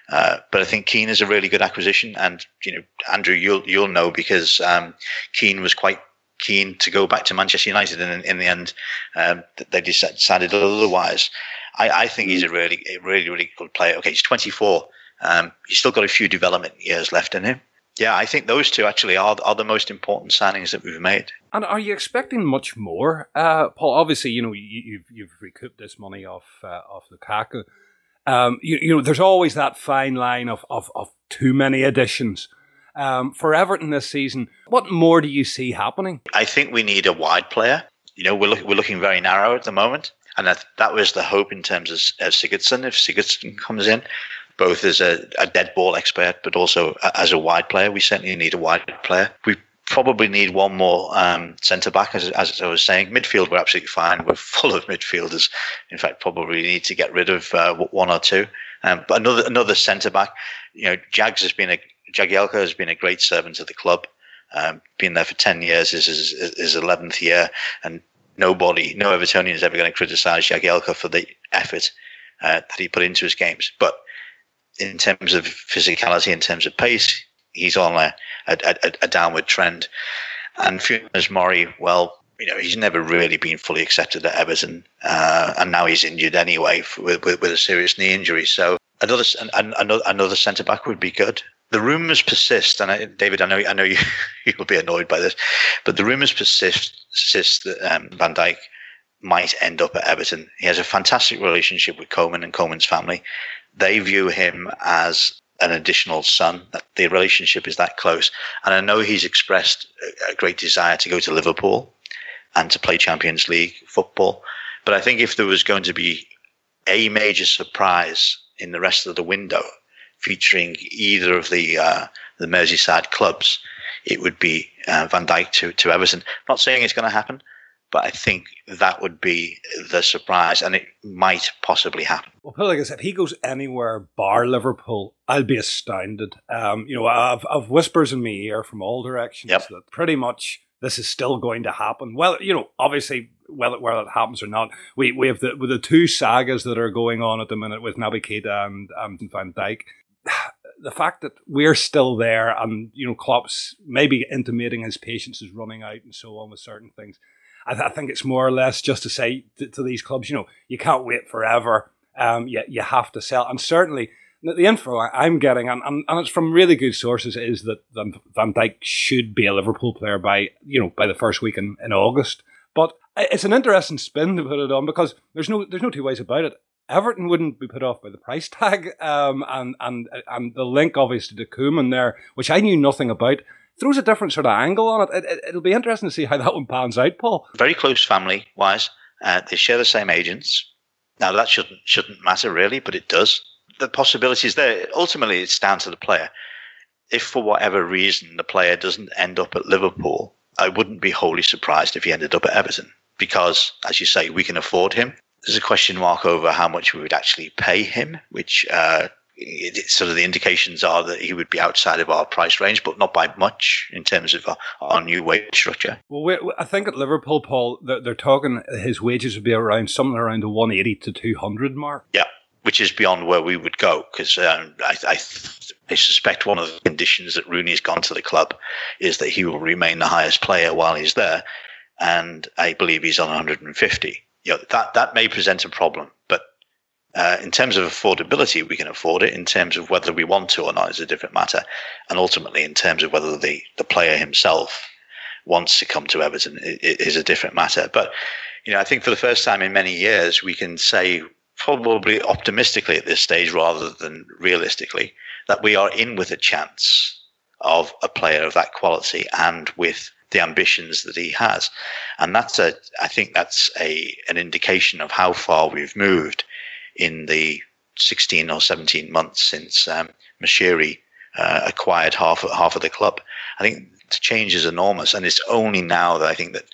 Uh, but I think Keane is a really good acquisition, and you know, Andrew, you'll you'll know because um, Keane was quite keen to go back to Manchester United, and in, in the end, um, they decided otherwise. I, I, think he's a really, a really, really good player. Okay, he's 24. Um, he's still got a few development years left in him. Yeah, I think those two actually are, are the most important signings that we've made. And are you expecting much more, uh, Paul? Obviously, you know you, have you've, you've recouped this money off uh, off Lukaku. Um, you, you know, there's always that fine line of, of, of too many additions. Um, for Everton this season, what more do you see happening? I think we need a wide player. You know, we're, look, we're looking very narrow at the moment. And that, that was the hope in terms of, of Sigurdsson. If Sigurdsson comes in, both as a, a dead ball expert, but also as a wide player, we certainly need a wide player. We probably need one more um, centre back, as, as I was saying. Midfield, we're absolutely fine. We're full of midfielders. In fact, probably need to get rid of uh, one or two. Um, but another another centre back, you know, Jags has been a Jagielka has been a great servant of the club. Um, been there for ten years. This is his eleventh year, and nobody, no Evertonian is ever going to criticise Jagielka for the effort uh, that he put into his games. But in terms of physicality, in terms of pace, he's on a, a, a, a downward trend. And Funes Mori, well, you know, he's never really been fully accepted at Everton, uh, and now he's injured anyway with, with, with, a serious knee injury. So another another, another centre back would be good. The rumours persist, and I, David, I know I know you you'll be annoyed by this, but the rumours persist persist that um, Van Dijk might end up at Everton. He has a fantastic relationship with Koeman and Koeman's family. They view him as an additional son. That the relationship is that close, and I know he's expressed a great desire to go to Liverpool and to play Champions League football. But I think if there was going to be a major surprise in the rest of the window featuring either of the uh, the Merseyside clubs, it would be uh, Van Dijk to to Everton. Not saying it's going to happen, but I think that would be the surprise, and it might possibly happen. Well, put like I said, if he goes anywhere bar Liverpool, I'll be astounded. Um, you know, I've, I've whispers in my ear from all directions yep. that pretty much this is still going to happen. Well, you know, obviously whether whether it happens or not. We we have the with the two sagas that are going on at the minute with Naby Keita and um, Van Dijk. The fact that we're still there and you know Klopp's maybe intimating his patience is running out and so on with certain things. I, th- I think it's more or less just to say to, to, these clubs, you know, you can't wait forever. Um, you, you have to sell, and certainly the info I'm getting, and, and, and it's from really good sources, is that Van Dijk should be a Liverpool player by you know by the first week in, in August. But it's an interesting spin to put it on because there's no there's no two ways about it. Everton wouldn't be put off by the price tag, um, and and and the link obviously to Koeman there, which I knew nothing about, throws a different sort of angle on it. it, will it, be interesting to see how that one pans out, Paul. Very close family wise, uh, they share the same agents. Now that shouldn't shouldn't matter really, but it does. The possibilities there. Ultimately, it's down to the player. If for whatever reason the player doesn't end up at Liverpool, I wouldn't be wholly surprised if he ended up at Everton because, as you say, we can afford him. There's a question mark over how much we would actually pay him, which uh, it, sort of the indications are that he would be outside of our price range, but not by much in terms of our, our new wage structure. Well, I think at Liverpool, Paul, they're, they're, talking his wages would be around something around the 180 to 200 mark. Yeah, which is beyond where we would go because um, I, I, I, suspect one of the conditions that Rooney's gone to the club is that he will remain the highest player while he's there, and I believe he's on 150. You know, that that may present a problem, but uh, in terms of affordability, we can afford it. In terms of whether we want to or not is a different matter, and ultimately, in terms of whether the the player himself wants to come to Everton is a different matter. But you know, I think for the first time in many years, we can say probably optimistically at this stage rather than realistically that we are in with a chance of a player of that quality and with the ambitions that he has. And that's a, I think that's a, an indication of how far we've moved in the 16 or 17 months since um, Moshiri uh, acquired half of, half of the club. I think the change is enormous, and it's only now that I think that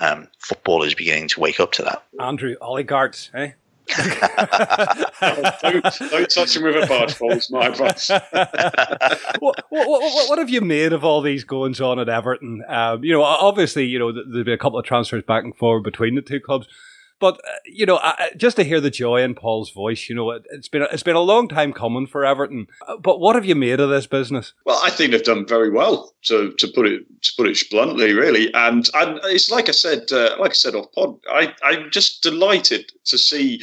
um, football is beginning to wake up to that. Andrew oligarchs, eh? don't, don't, touch him with a barge pole, is my advice. what, what, what, what, have you made of all these goings on at Everton? Um, you know, obviously, you know, there'll be a couple of transfers back and forward between the two clubs. But uh, you know, just to hear the joy in Paul's voice, you know, it, has been it's been a long time coming for Everton. Uh, but what have you made of this business? Well, I think they've done very well to to put it to put it bluntly, really. And and it's like I said, uh, like I said off pod, I I'm just delighted to see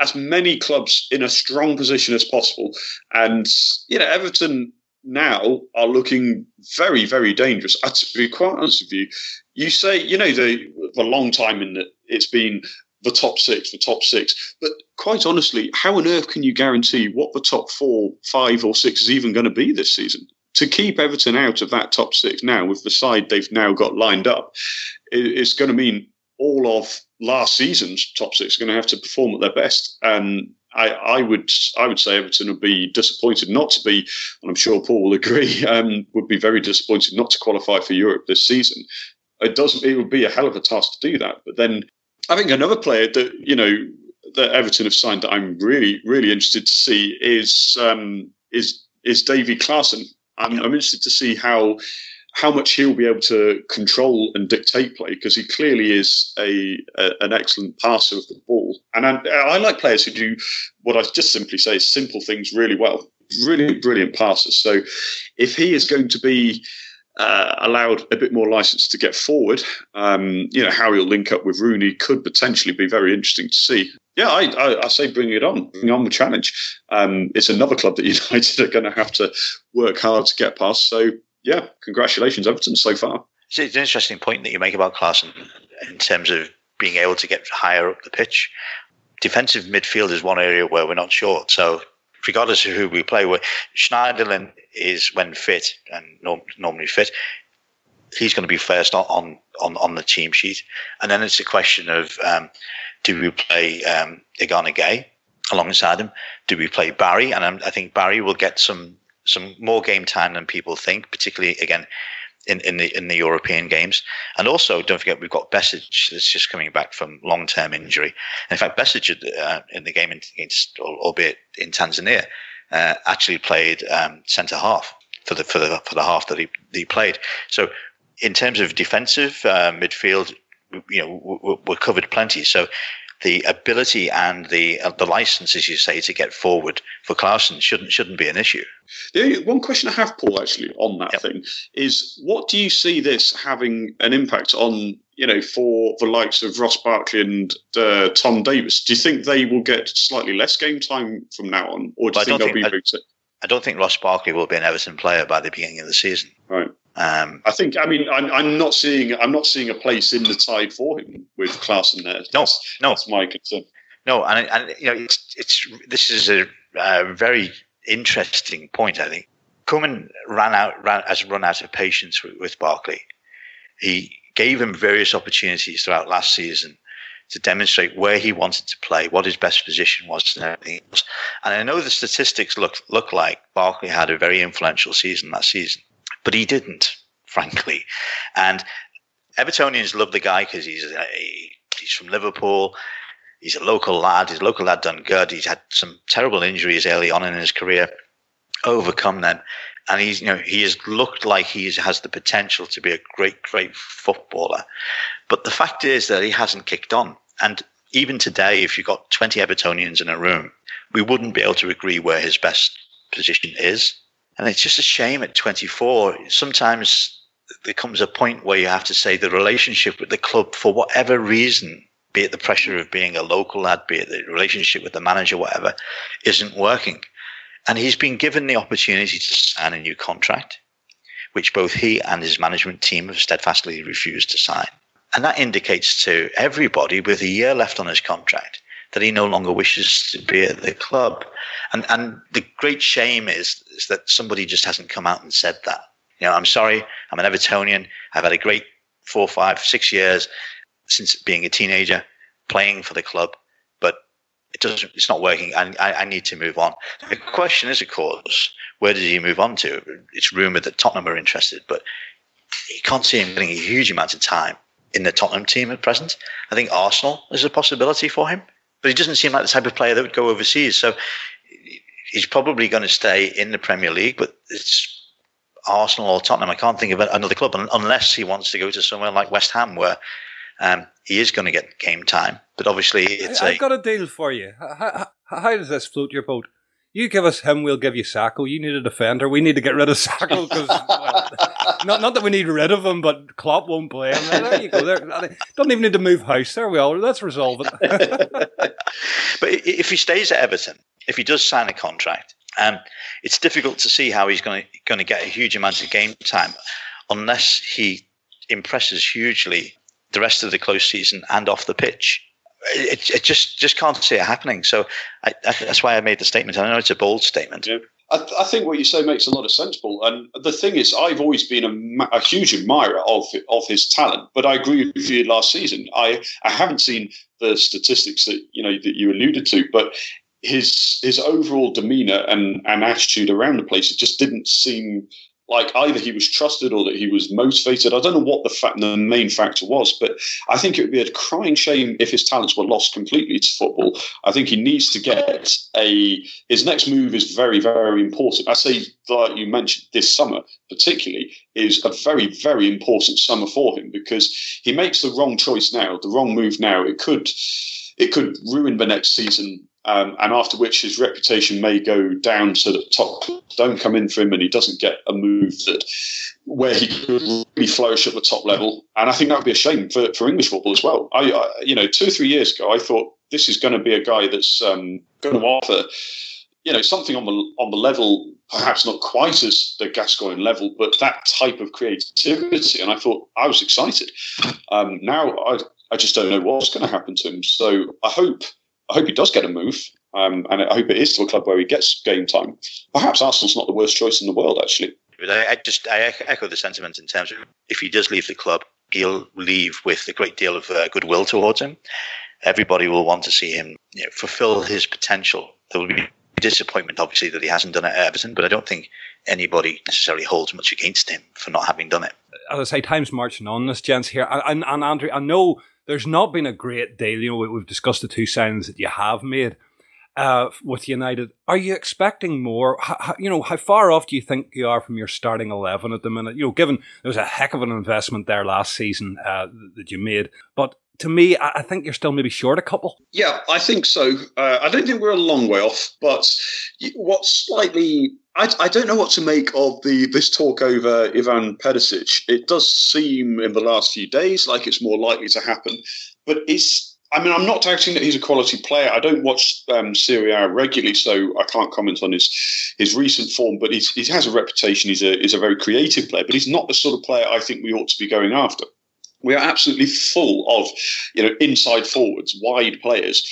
as many clubs in a strong position as possible. And you know, Everton now are looking very, very dangerous. Uh, to be quite honest with you, you say, you know, the, the long time in that it's been the top six, the top six. But quite honestly, how on earth can you guarantee what the top four, five, or six is even going to be this season? To keep Everton out of that top six now, with the side they've now got lined up, it's going to mean all of last season's top six are going to have to perform at their best. And I, I, would I would say Everton would be disappointed not to be, and I'm sure Paul will agree, um, would be very disappointed not to qualify for Europe this season. It doesn't. It would be a hell of a task to do that. But then I think another player that you know that Everton have signed that I'm really really interested to see is um, is is Davy Klaassen. I'm, I'm interested to see how how much he'll be able to control and dictate play because he clearly is a, a, an excellent passer of the ball. And I, I, like players who do what I just simply say is simple things really well. Really brilliant passers. So if he is going to be uh, allowed a bit more license to get forward. Um, you know how he'll link up with Rooney could potentially be very interesting to see. Yeah, I, I, I say bring it on, bring on the challenge. Um, it's another club that United are going to have to work hard to get past. So yeah, congratulations Everton so far. It's an interesting point that you make about Klaassen in terms of being able to get higher up the pitch. Defensive midfield is one area where we're not short. So regardless of who we play with, Schneiderlin is when fit and norm, normally fit. He's going to be first on, on, on the team sheet. And then it's a question of um, do we play um, Igana Gay alongside him? Do we play Barry? And I'm, I think Barry will get some some more game time than people think, particularly again in, in the in the European games. And also, don't forget we've got Besic that's just coming back from long term injury. in fact, Besic uh, in the game against, albeit in Tanzania, uh, actually played um, centre half for the for the for the half that he, he played. So, in terms of defensive uh, midfield, you know were covered plenty. So the ability and the uh, the license, as you say, to get forward for Klaassen shouldn't shouldn't be an issue. The only, one question I have, Paul, actually on that yep. thing is, what do you see this having an impact on? You know, for the likes of Ross Barkley and uh, Tom Davies, do you think they will get slightly less game time from now on, or do you think they'll think, be I, I don't think Ross Barkley will be an Everton player by the beginning of the season. Right. Um, I think. I mean, I'm, I'm, not seeing. I'm not seeing a place in the tide for him with Klaassen there. No, that's, no, that's my concern. No, and, and you know, it's, it's this is a, a very interesting point. I think Koeman ran out ran, has run out of patience with, with Barkley. He gave him various opportunities throughout last season to demonstrate where he wanted to play, what his best position was, and everything else. And I know the statistics look look like Barkley had a very influential season that season but he didn't, frankly. And Evertonians love the guy because he's uh, he's from Liverpool. He's a local lad. His local lad done good. He's had some terrible injuries early on in his career, overcome them, and he's you know he has looked like he has the potential to be a great great footballer. But the fact is that he hasn't kicked on. And even today, if you've got 20 Evertonians in a room, we wouldn't be able to agree where his best position is. And it's just a shame at 24. Sometimes there comes a point where you have to say the relationship with the club, for whatever reason, be it the pressure of being a local lad, be it the relationship with the manager, whatever, isn't working. And he's been given the opportunity to sign a new contract, which both he and his management team have steadfastly refused to sign. And that indicates to everybody with a year left on his contract that he no longer wishes to be at the club. And and the great shame is, is that somebody just hasn't come out and said that. You know, I'm sorry, I'm an Evertonian. I've had a great four, five, six years since being a teenager playing for the club, it doesn't. It's not working, and I, I need to move on. The question is, of course, where does he move on to? It's rumored that Tottenham are interested, but you can't see him getting a huge amount of time in the Tottenham team at present. I think Arsenal is a possibility for him but he doesn't seem like the type of player that would go overseas. So he's probably going to stay in the Premier League, but it's Arsenal or Tottenham. I can't think of another club unless he wants to go to somewhere like West Ham, where um, he is going to get game time. But obviously, it's I, have got a deal for you. How, how, how, does this float your boat? You give us him, we'll give you Sakho. You need a defender. We need to get rid of Sakho because well, not not that we need rid of him, but Klopp won't play him. There you go. There, don't even need to move house. There we are. Let's resolve it. but if he stays at Everton, if he does sign a contract, um, it's difficult to see how he's going to get a huge amount of game time unless he impresses hugely the rest of the close season and off the pitch. It, it just just can't see it happening. So I, I, that's why I made the statement. I know it's a bold statement. Yeah. I, I, think what you say makes a lot of sense, Paul. And the thing is, I've always been a, a, huge admirer of of his talent. But I agree with you last season. I I haven't seen the statistics that you know that you alluded to, but his his overall demeanor and, and attitude around the place it just didn't seem like either he was trusted or that he was motivated. I don't know what the fact, the main factor was, but I think it would be a crying shame if his talents were lost completely to football. I think he needs to get a. His next move is very, very important. I say, like you mentioned, this summer particularly is a very, very important summer for him because he makes the wrong choice now, the wrong move now. It could, it could ruin the next season um, and after which his reputation may go down so that top don't come in for him and he doesn't get a move that where he could really flourish at the top level. And I think that would be a shame for, for English football as well. I, I you know, two or three years ago, I thought this is going to be a guy that's um, going to offer, you know, something on the on the level, perhaps not quite as the Gascoigne level, but that type of creativity. And I thought I was excited. Um, now I I just don't know what's going to happen to him. So I hope I hope he does get a move, um, and I hope it is to a club where he gets game time. Perhaps Arsenal's not the worst choice in the world, actually. I, I just I echo the sentiment in terms of if he does leave the club, he'll leave with a great deal of uh, goodwill towards him. Everybody will want to see him you know, fulfil his potential. There will be disappointment, obviously, that he hasn't done it at Everton, but I don't think anybody necessarily holds much against him for not having done it. As I say, time's marching on this, gents, here. And, and Andrew, I know there's not been a great deal. You know, we've discussed the two signings that you have made. uh, with United. Are you expecting more? How, you know, how far off do you think you are from your starting eleven at the minute? You know, given there was a heck of an investment there last season uh, that you made, but to me, I think you're still maybe short a couple. Yeah, I think so. Uh, I don't think we're a long way off, but what's slightly I, I, don't know what to make of the this talk over Ivan Perisic. It does seem in the last few days like it's more likely to happen, but it's I mean, I'm not doubting that he's a quality player. I don't watch um, Serie A regularly, so I can't comment on his his recent form. But he has a reputation. He's a he's a very creative player, but he's not the sort of player I think we ought to be going after. We are absolutely full of you know inside forwards, wide players,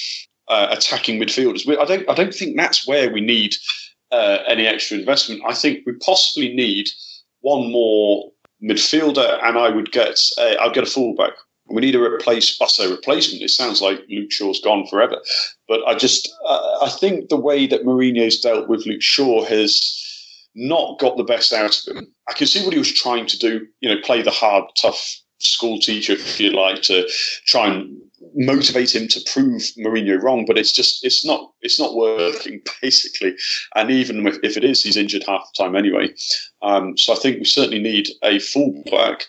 uh, attacking midfielders. We, I don't I don't think that's where we need uh, any extra investment. I think we possibly need one more midfielder, and I would get a, I'll get a fullback we need a replace. Say replacement. It sounds like Luke Shaw's gone forever, but I just uh, I think the way that Mourinho's dealt with Luke Shaw has not got the best out of him. I can see what he was trying to do. You know, play the hard, tough school teacher, if you like, to try and motivate him to prove Mourinho wrong. But it's just it's not it's not working basically. And even if, if it is, he's injured half the time anyway. Um, so I think we certainly need a fullback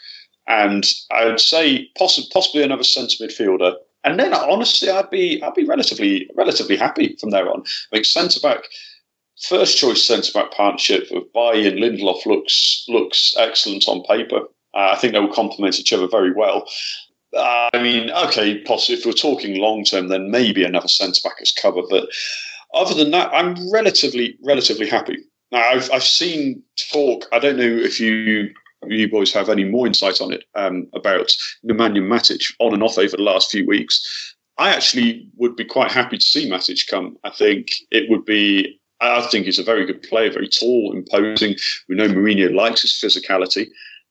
and I would say possibly possibly another centre midfielder. And then honestly, I'd be I'd be relatively relatively happy from there on. I think centre back, first choice centre back partnership of Bailly and Lindelof looks looks excellent on paper. Uh, I think they will complement each other very well. Uh, I mean, okay, possibly if we're talking long term, then maybe another centre back is covered. But other than that, I'm relatively relatively happy. Now, I've I've seen talk. I don't know if you you boys have any more insight on it um, about Nemanja Matic on and off over the last few weeks. I actually would be quite happy to see Matic come. I think it would be. I think he's a very good player, very tall, imposing. We know Mourinho likes his physicality,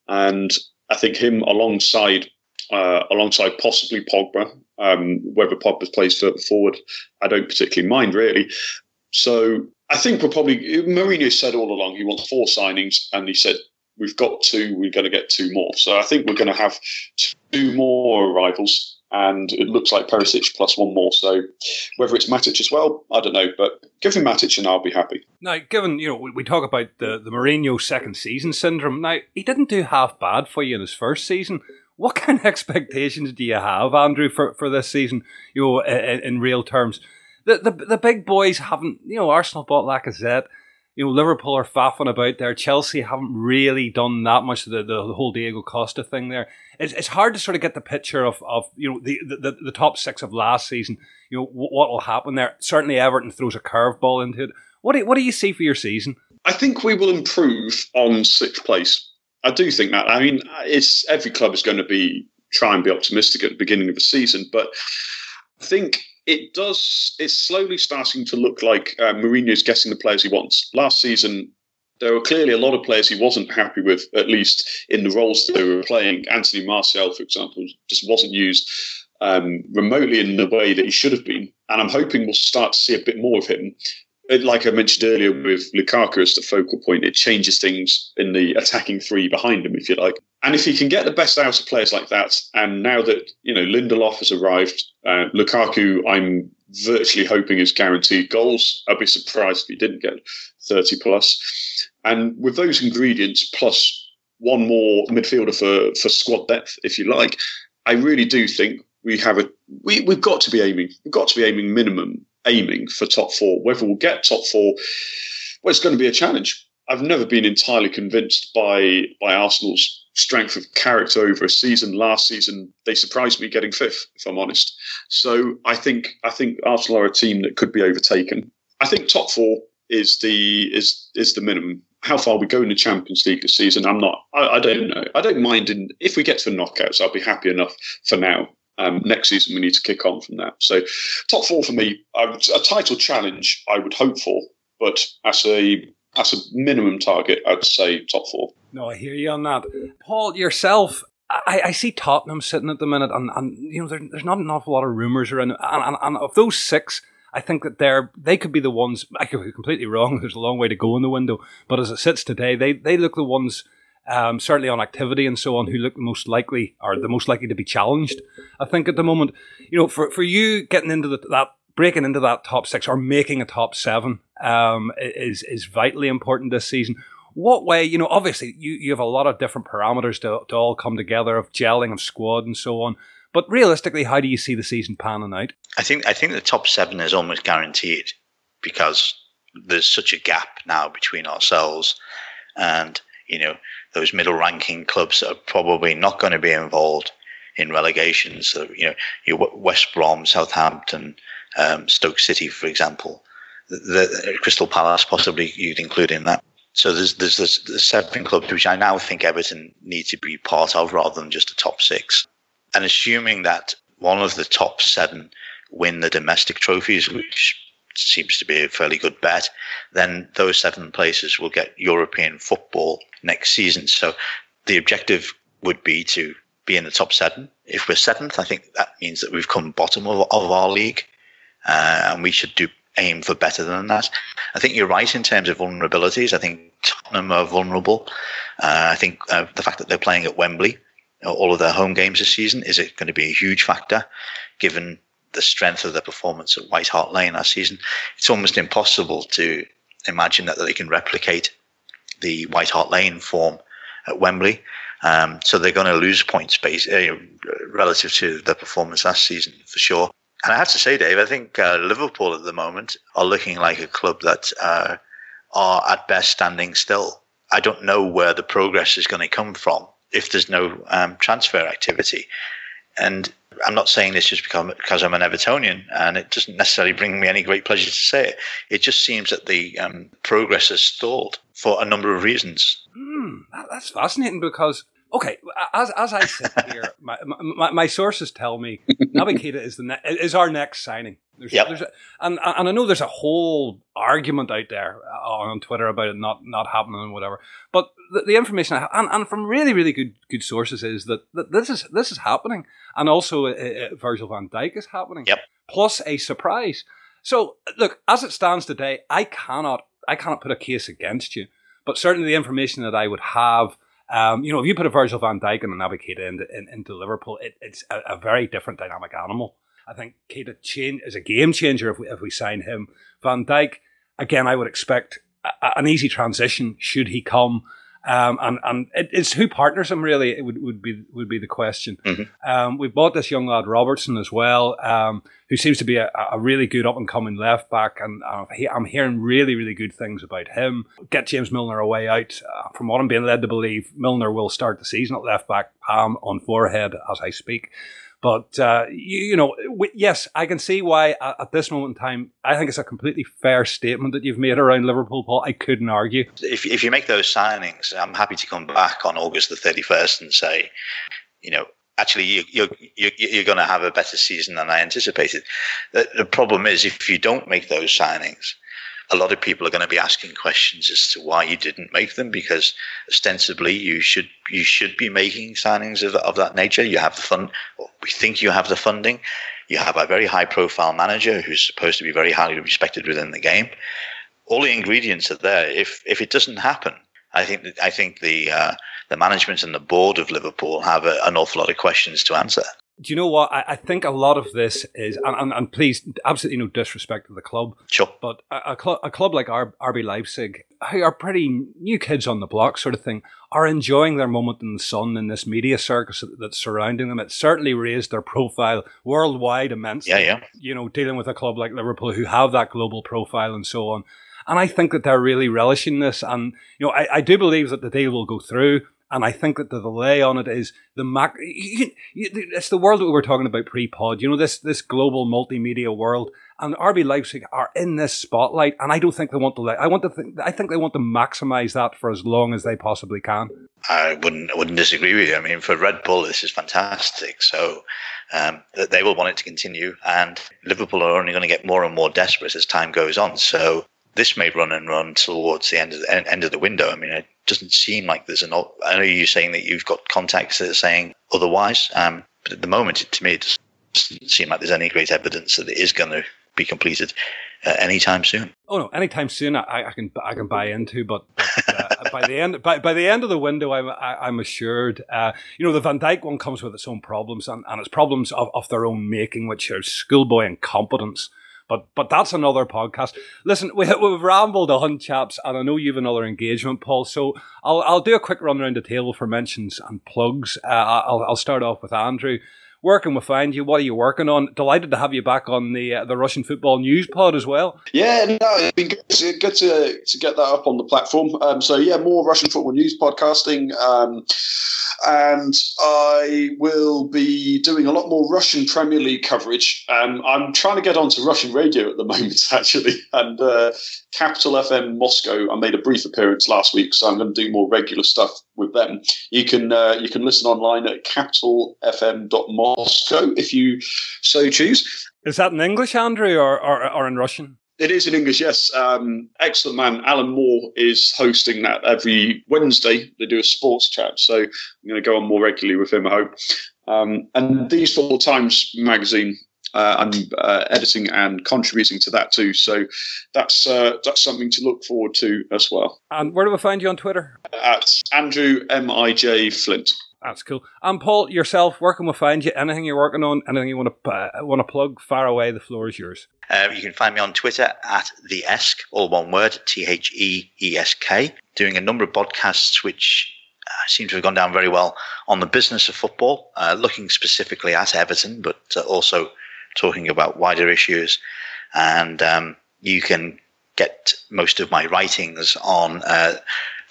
and I think him alongside uh, alongside possibly Pogba. Um, whether Pogba plays forward, I don't particularly mind really. So I think we're probably Mourinho said all along he wants four signings, and he said we've got two, we're going to get two more. So I think we're going to have two more arrivals, and it looks like Perisic plus one more. So whether it's Matic as well, I don't know, but give him Matic and I'll be happy. Now, given you know we, we talk about the the Mourinho second season syndrome. Now he didn't do half bad for you in his first season. What kind of expectations do you have, Andrew, for, for this season? You know, in, in real terms, the, the the big boys haven't. You know, Arsenal bought Lacazette you know, Liverpool are faffing about there. Chelsea haven't really done that much of the, the, the whole Diego Costa thing there. It's, it's hard to sort of get the picture of, of you know, the, the, the top six of last season, you know, what will happen there. Certainly Everton throws a curveball into it. What do, what do you see for your season? I think we will improve on sixth place. I do think that. I mean, it's every club is going to be try and be optimistic at the beginning of the season, but I think it does. It's slowly starting to look like uh, Mourinho's getting the players he wants. Last season, there were clearly a lot of players he wasn't happy with, at least in the roles they were playing. Anthony Martial, for example, just wasn't used um, remotely in the way that he should have been. And I'm hoping we'll start to see a bit more of him like I mentioned earlier with Lukaku as the focal point, it changes things in the attacking three behind him, if you like. And if he can get the best out of players like that, and now that you know Lindelof has arrived, uh, Lukaku, I'm virtually hoping is guaranteed goals. I'd be surprised if he didn't get 30 plus. And with those ingredients, plus one more midfielder for for squad depth, if you like, I really do think we have a we, we've got to be aiming we've got to be aiming minimum aiming for top four. Whether we'll get top four, well, it's going to be a challenge. I've never been entirely convinced by by Arsenal's strength of character over a season. Last season, they surprised me getting fifth, if I'm honest. So I think I think Arsenal are a team that could be overtaken. I think top four is the is is the minimum. How far we go in the Champions League this season, I'm not. I, I don't know. I don't mind. In, if we get to the knockouts, I'll be happy enough for now. Um, next season, we need to kick on from that. So, top four for me, a title challenge I would hope for, but as a as a minimum target, I'd say top four. No, I hear you on that, Paul. Yourself, I, I see Tottenham sitting at the minute, and, and you know there, there's not an awful lot of rumours around, and, and, and of those six. I think that they're they could be the ones. I could be completely wrong. There's a long way to go in the window, but as it sits today, they they look the ones um, certainly on activity and so on, who look the most likely are the most likely to be challenged. I think at the moment, you know, for, for you getting into the, that breaking into that top six or making a top seven um, is is vitally important this season. What way, you know, obviously you, you have a lot of different parameters to, to all come together of gelling of squad and so on. But realistically, how do you see the season panning out? I think I think the top seven is almost guaranteed because there's such a gap now between ourselves and you know those middle ranking clubs that are probably not going to be involved in relegation. So you know your West Brom, Southampton, um, Stoke City, for example, the, the, Crystal Palace possibly you'd include in that. So there's, there's there's seven clubs which I now think Everton need to be part of rather than just the top six. And assuming that one of the top seven win the domestic trophies, which seems to be a fairly good bet, then those seven places will get European football next season. So the objective would be to be in the top seven. If we're seventh, I think that means that we've come bottom of, of our league, uh, and we should do aim for better than that. I think you're right in terms of vulnerabilities. I think Tottenham are vulnerable. Uh, I think uh, the fact that they're playing at Wembley, all of their home games this season, is it going to be a huge factor, given the strength of their performance at White Hart Lane last season. It's almost impossible to imagine that they can replicate the White Hart Lane form at Wembley. Um, so they're going to lose points base, uh, relative to their performance last season for sure. And I have to say, Dave, I think uh, Liverpool at the moment are looking like a club that uh, are at best standing still. I don't know where the progress is going to come from if there's no um, transfer activity. And I'm not saying this just because, I'm an Evertonian, and it doesn't necessarily bring me any great pleasure to say it. It just seems that the um, progress has stalled for a number of reasons. Hmm, that's fascinating because okay, as as I sit here, my, my, my sources tell me Naby Keita is the ne- is our next signing. There's, yep. there's a, and and I know there's a whole argument out there uh, on Twitter about it not not happening and whatever. But the, the information I have, and, and from really really good good sources is that, that this is this is happening, and also uh, uh, Virgil Van Dijk is happening. Yep. Plus a surprise. So look, as it stands today, I cannot I cannot put a case against you, but certainly the information that I would have. Um, you know, if you put a Virgil van Dijk and a Naby Keita into, in, into Liverpool, it, it's a, a, very different dynamic animal. I think Keita change is a game changer if we, if we sign him. Van Dijk, again, I would expect a, an easy transition should he come. Um, and and it, it's who partners him really it would, would be would be the question. Mm-hmm. Um, we bought this young lad Robertson as well, um, who seems to be a, a really good up and coming left back, and uh, he, I'm hearing really really good things about him. Get James Milner away out. Uh, from what I'm being led to believe, Milner will start the season at left back, palm on forehead as I speak. But uh, you, you, know, yes, I can see why at, at, this moment in time, I think it's a completely fair statement that you've made around Liverpool, Paul. I couldn't argue. If if you make those signings, I'm happy to come back on August the 31st and say, you know, actually you, you're you're, you're going to have a better season than I anticipated. The, the problem is if you don't make those signings a lot of people are going to be asking questions as to why you didn't make them because ostensibly you should you should be making signings of, of that nature. You have the fund. We think you have the funding. You have a very high profile manager who's supposed to be very highly respected within the game. All the ingredients are there. If if it doesn't happen, I think I think the uh, the management and the board of Liverpool have a, an awful lot of questions to answer do you know what? I, I, think a lot of this is, and, and, please, absolutely no disrespect to the club. Sure. But a, a, cl- a club like RB Leipzig, who are pretty new kids on the block, sort of thing, are enjoying their moment in the sun in this media circus that's surrounding them. It certainly raised their profile worldwide immensely. Yeah, yeah. You know, dealing with a club like Liverpool who have that global profile and so on. And I think that they're really relishing this. And, you know, I, I do believe that the deal will go through. And I think that the delay on it is the mac. It's the world that we were talking about pre-pod. You know this this global multimedia world, and RB Leipzig are in this spotlight. And I don't think they want to. I want to think. I think they want to maximize that for as long as they possibly can. I wouldn't I wouldn't disagree with you. I mean, for Red Bull, this is fantastic. So um, they will want it to continue, and Liverpool are only going to get more and more desperate as time goes on. So this may run and run towards the end of the end of the window. I mean, it doesn't seem like there's an. I know you're saying that you've got contacts that are saying otherwise, um, but at the moment, it, to me, it doesn't seem like there's any great evidence that it is going to be completed uh, anytime soon. Oh no, anytime soon I, I can I can buy into, but, but uh, by the end by, by the end of the window, I'm I, am assured. Uh, you know, the Van Dijk one comes with its own problems and, and its problems of, of their own making, which are schoolboy incompetence But but that's another podcast. Listen, we, we've rambled on, chaps, and I know you've another engagement, Paul. So I'll I'll do a quick run around the table for mentions and plugs. Uh, I'll I'll start off with Andrew. Where can we find you? What are you working on? Delighted to have you back on the uh, the Russian football news pod as well. Yeah, no, it's been good to, good to, to get that up on the platform. Um, so yeah, more Russian football news podcasting. Um, and I will be doing a lot more Russian Premier League coverage. Um, I'm trying to get onto Russian radio at the moment, actually, and uh, Capital FM Moscow. I made a brief appearance last week, so I'm going to do more regular stuff with them. You can uh, you can listen online at capitalfm.moscow if you so choose. Is that in English, Andrew, or, or, or in Russian? It is in English, yes. Um, excellent man. Alan Moore is hosting that every Wednesday. They do a sports chat, so I'm going to go on more regularly with him, I hope. Um, and These Football Times magazine, uh, I'm uh, editing and contributing to that too. So that's uh, that's something to look forward to as well. And where do we find you on Twitter? At Andrew M I J Flint. That's cool. And Paul, yourself, where can we find you? Anything you're working on? Anything you want to uh, want to plug? Far away. The floor is yours. Uh, you can find me on Twitter at the Esk, all one word, T H E E S K. Doing a number of podcasts which uh, seem to have gone down very well on the business of football, uh, looking specifically at Everton, but uh, also talking about wider issues. And um, you can get most of my writings on uh,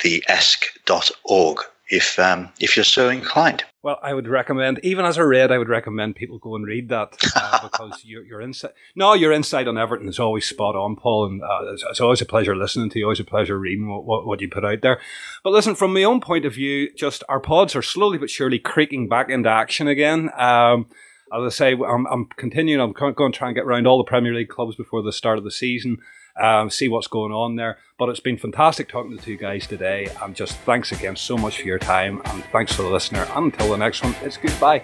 the esk.org if um, if you're so inclined. Well, I would recommend, even as a read, I would recommend people go and read that uh, because your your insight. No, your insight on Everton is always spot on, Paul, and uh, it's, it's, always a pleasure listening to you. Always a pleasure reading what, what, what you put out there. But listen, from my own point of view, just our pods are slowly but surely creaking back into action again. Um, as I say, I'm, I'm continuing. I'm going to try and get around all the Premier League clubs before the start of the season um, see what's going on there. But it's been fantastic talking to the two guys today. And just thanks again so much for your time. And thanks to the listener. And until the next one, it's goodbye.